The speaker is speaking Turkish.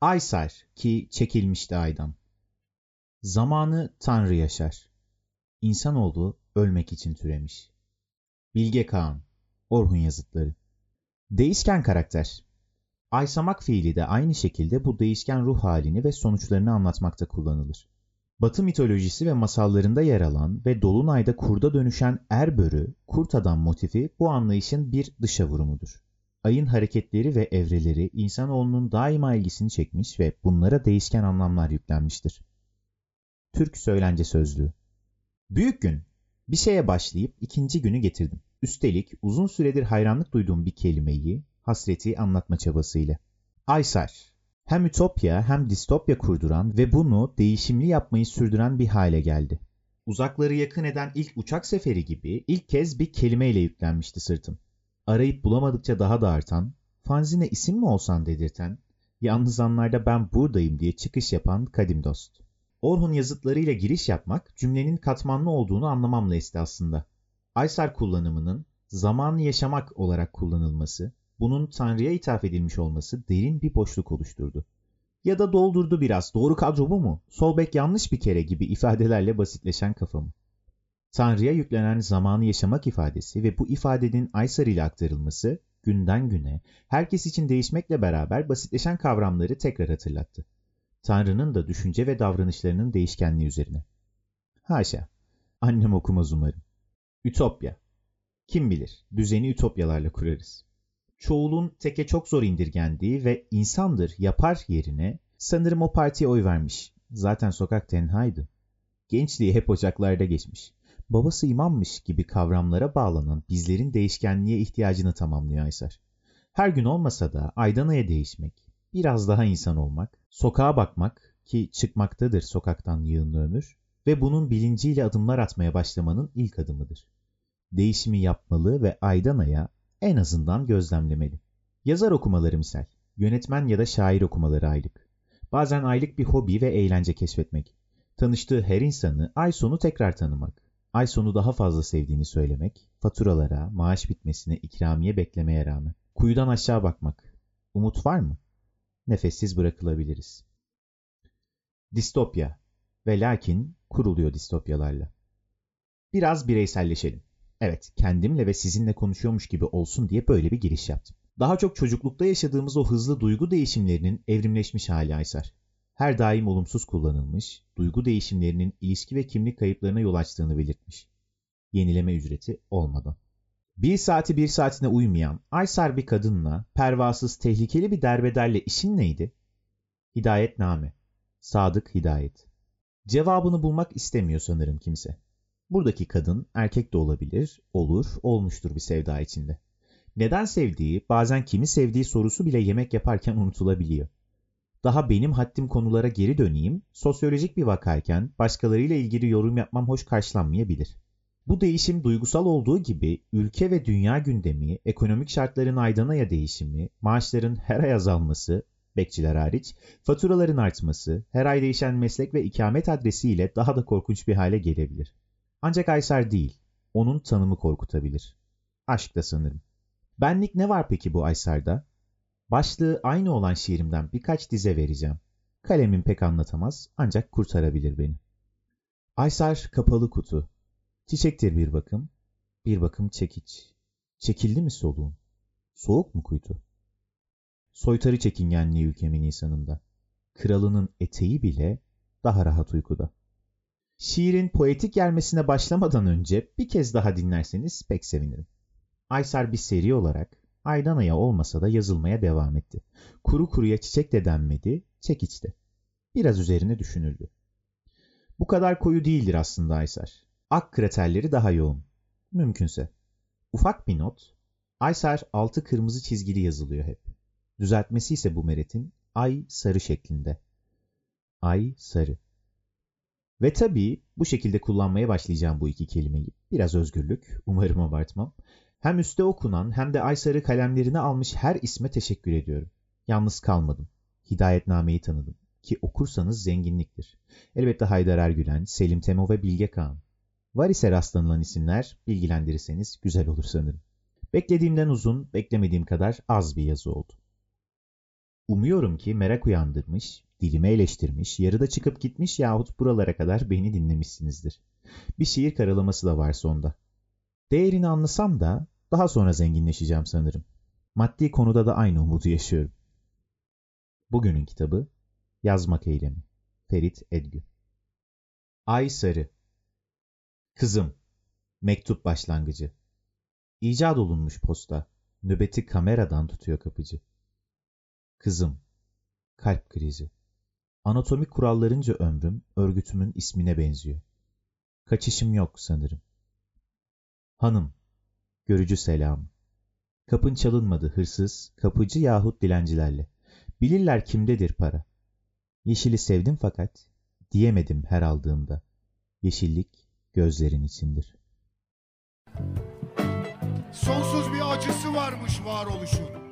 Aysar ki çekilmişti aydan. Zamanı Tanrı yaşar. İnsanoğlu ölmek için türemiş. Bilge Kağan, Orhun Yazıtları Değişken karakter Aysamak fiili de aynı şekilde bu değişken ruh halini ve sonuçlarını anlatmakta kullanılır. Batı mitolojisi ve masallarında yer alan ve Dolunay'da kurda dönüşen Erbörü, kurt adam motifi bu anlayışın bir dışa vurumudur. Ayın hareketleri ve evreleri insanoğlunun daima ilgisini çekmiş ve bunlara değişken anlamlar yüklenmiştir. Türk Söylence Sözlüğü Büyük gün. Bir şeye başlayıp ikinci günü getirdim. Üstelik uzun süredir hayranlık duyduğum bir kelimeyi, hasreti anlatma çabasıyla. Aysar. Hem ütopya hem distopya kurduran ve bunu değişimli yapmayı sürdüren bir hale geldi. Uzakları yakın eden ilk uçak seferi gibi ilk kez bir kelimeyle yüklenmişti sırtım. Arayıp bulamadıkça daha da artan, fanzine isim mi olsan dedirten, yalnız anlarda ben buradayım diye çıkış yapan kadim dost. Orhun yazıtlarıyla giriş yapmak cümlenin katmanlı olduğunu anlamamla esti aslında. Aysar kullanımının zamanı yaşamak olarak kullanılması, bunun Tanrı'ya ithaf edilmiş olması derin bir boşluk oluşturdu. Ya da doldurdu biraz, doğru kadro bu mu? Sol bek yanlış bir kere gibi ifadelerle basitleşen kafamı. Tanrı'ya yüklenen zamanı yaşamak ifadesi ve bu ifadenin Aysar ile aktarılması günden güne herkes için değişmekle beraber basitleşen kavramları tekrar hatırlattı. Tanrı'nın da düşünce ve davranışlarının değişkenliği üzerine. Haşa, annem okumaz umarım. Ütopya. Kim bilir, düzeni ütopyalarla kurarız. Çoğulun teke çok zor indirgendiği ve insandır yapar yerine sanırım o partiye oy vermiş. Zaten sokak tenhaydı. Gençliği hep ocaklarda geçmiş. Babası imammış gibi kavramlara bağlanan bizlerin değişkenliğe ihtiyacını tamamlıyor Aysar. Her gün olmasa da aydan aya değişmek, biraz daha insan olmak, sokağa bakmak ki çıkmaktadır sokaktan yığınlı ömür ve bunun bilinciyle adımlar atmaya başlamanın ilk adımıdır. Değişimi yapmalı ve aydan aya en azından gözlemlemeli. Yazar okumaları misal, yönetmen ya da şair okumaları aylık. Bazen aylık bir hobi ve eğlence keşfetmek. Tanıştığı her insanı ay sonu tekrar tanımak. Ay sonu daha fazla sevdiğini söylemek, faturalara, maaş bitmesine ikramiye beklemeye rağmen. Kuyudan aşağı bakmak. Umut var mı? Nefessiz bırakılabiliriz. Distopya ve lakin kuruluyor distopyalarla. Biraz bireyselleşelim. Evet, kendimle ve sizinle konuşuyormuş gibi olsun diye böyle bir giriş yaptım. Daha çok çocuklukta yaşadığımız o hızlı duygu değişimlerinin evrimleşmiş hali Aysar. Her daim olumsuz kullanılmış, duygu değişimlerinin ilişki ve kimlik kayıplarına yol açtığını belirtmiş. Yenileme ücreti olmadan. Bir saati bir saatine uymayan Aysar bir kadınla pervasız tehlikeli bir derbederle işin neydi? Hidayetname. Sadık Hidayet. Cevabını bulmak istemiyor sanırım kimse. Buradaki kadın erkek de olabilir, olur, olmuştur bir sevda içinde. Neden sevdiği, bazen kimi sevdiği sorusu bile yemek yaparken unutulabiliyor. Daha benim haddim konulara geri döneyim, sosyolojik bir vakayken başkalarıyla ilgili yorum yapmam hoş karşılanmayabilir. Bu değişim duygusal olduğu gibi ülke ve dünya gündemi, ekonomik şartların aydanaya değişimi, maaşların her ay azalması, bekçiler hariç, faturaların artması, her ay değişen meslek ve ikamet adresiyle daha da korkunç bir hale gelebilir. Ancak Aysar değil, onun tanımı korkutabilir. Aşk da sanırım. Benlik ne var peki bu Aysar'da? Başlığı aynı olan şiirimden birkaç dize vereceğim. Kalemim pek anlatamaz ancak kurtarabilir beni. Aysar kapalı kutu. Çiçektir bir bakım. Bir bakım çekiç. Çekildi mi soluğun? Soğuk mu kuytu? Soytarı çekingenliği ülkemin insanında. Kralının eteği bile daha rahat uykuda. Şiirin poetik gelmesine başlamadan önce bir kez daha dinlerseniz pek sevinirim. Aysar bir seri olarak aydan aya olmasa da yazılmaya devam etti. Kuru kuruya çiçek de denmedi, çekiçti. Biraz üzerine düşünüldü. Bu kadar koyu değildir aslında Aysar. Ak kraterleri daha yoğun. Mümkünse. Ufak bir not. Aysar altı kırmızı çizgili yazılıyor hep. Düzeltmesi ise bu meretin ay sarı şeklinde. Ay sarı. Ve tabii bu şekilde kullanmaya başlayacağım bu iki kelimeyi. Biraz özgürlük, umarım abartmam. Hem üstte okunan hem de ay sarı kalemlerini almış her isme teşekkür ediyorum. Yalnız kalmadım. Hidayetnameyi tanıdım. Ki okursanız zenginliktir. Elbette Haydar Ergülen, Selim Temo ve Bilge Kağan. Var ise rastlanılan isimler bilgilendirirseniz güzel olur sanırım. Beklediğimden uzun, beklemediğim kadar az bir yazı oldu. Umuyorum ki merak uyandırmış, dilimi eleştirmiş, yarıda çıkıp gitmiş yahut buralara kadar beni dinlemişsinizdir. Bir şiir karalaması da var sonda. Değerini anlasam da daha sonra zenginleşeceğim sanırım. Maddi konuda da aynı umudu yaşıyorum. Bugünün kitabı Yazmak Eylemi Ferit Edgü Ay Sarı Kızım Mektup başlangıcı İcat olunmuş posta. Nöbeti kameradan tutuyor kapıcı. Kızım. Kalp krizi. Anatomik kurallarınca ömrüm örgütümün ismine benziyor. Kaçışım yok sanırım. Hanım. Görücü selamı. Kapın çalınmadı hırsız, kapıcı yahut dilencilerle. Bilirler kimdedir para. Yeşili sevdim fakat diyemedim her aldığımda. Yeşillik gözlerin içindir. Sonsuz bir acısı varmış varoluşun.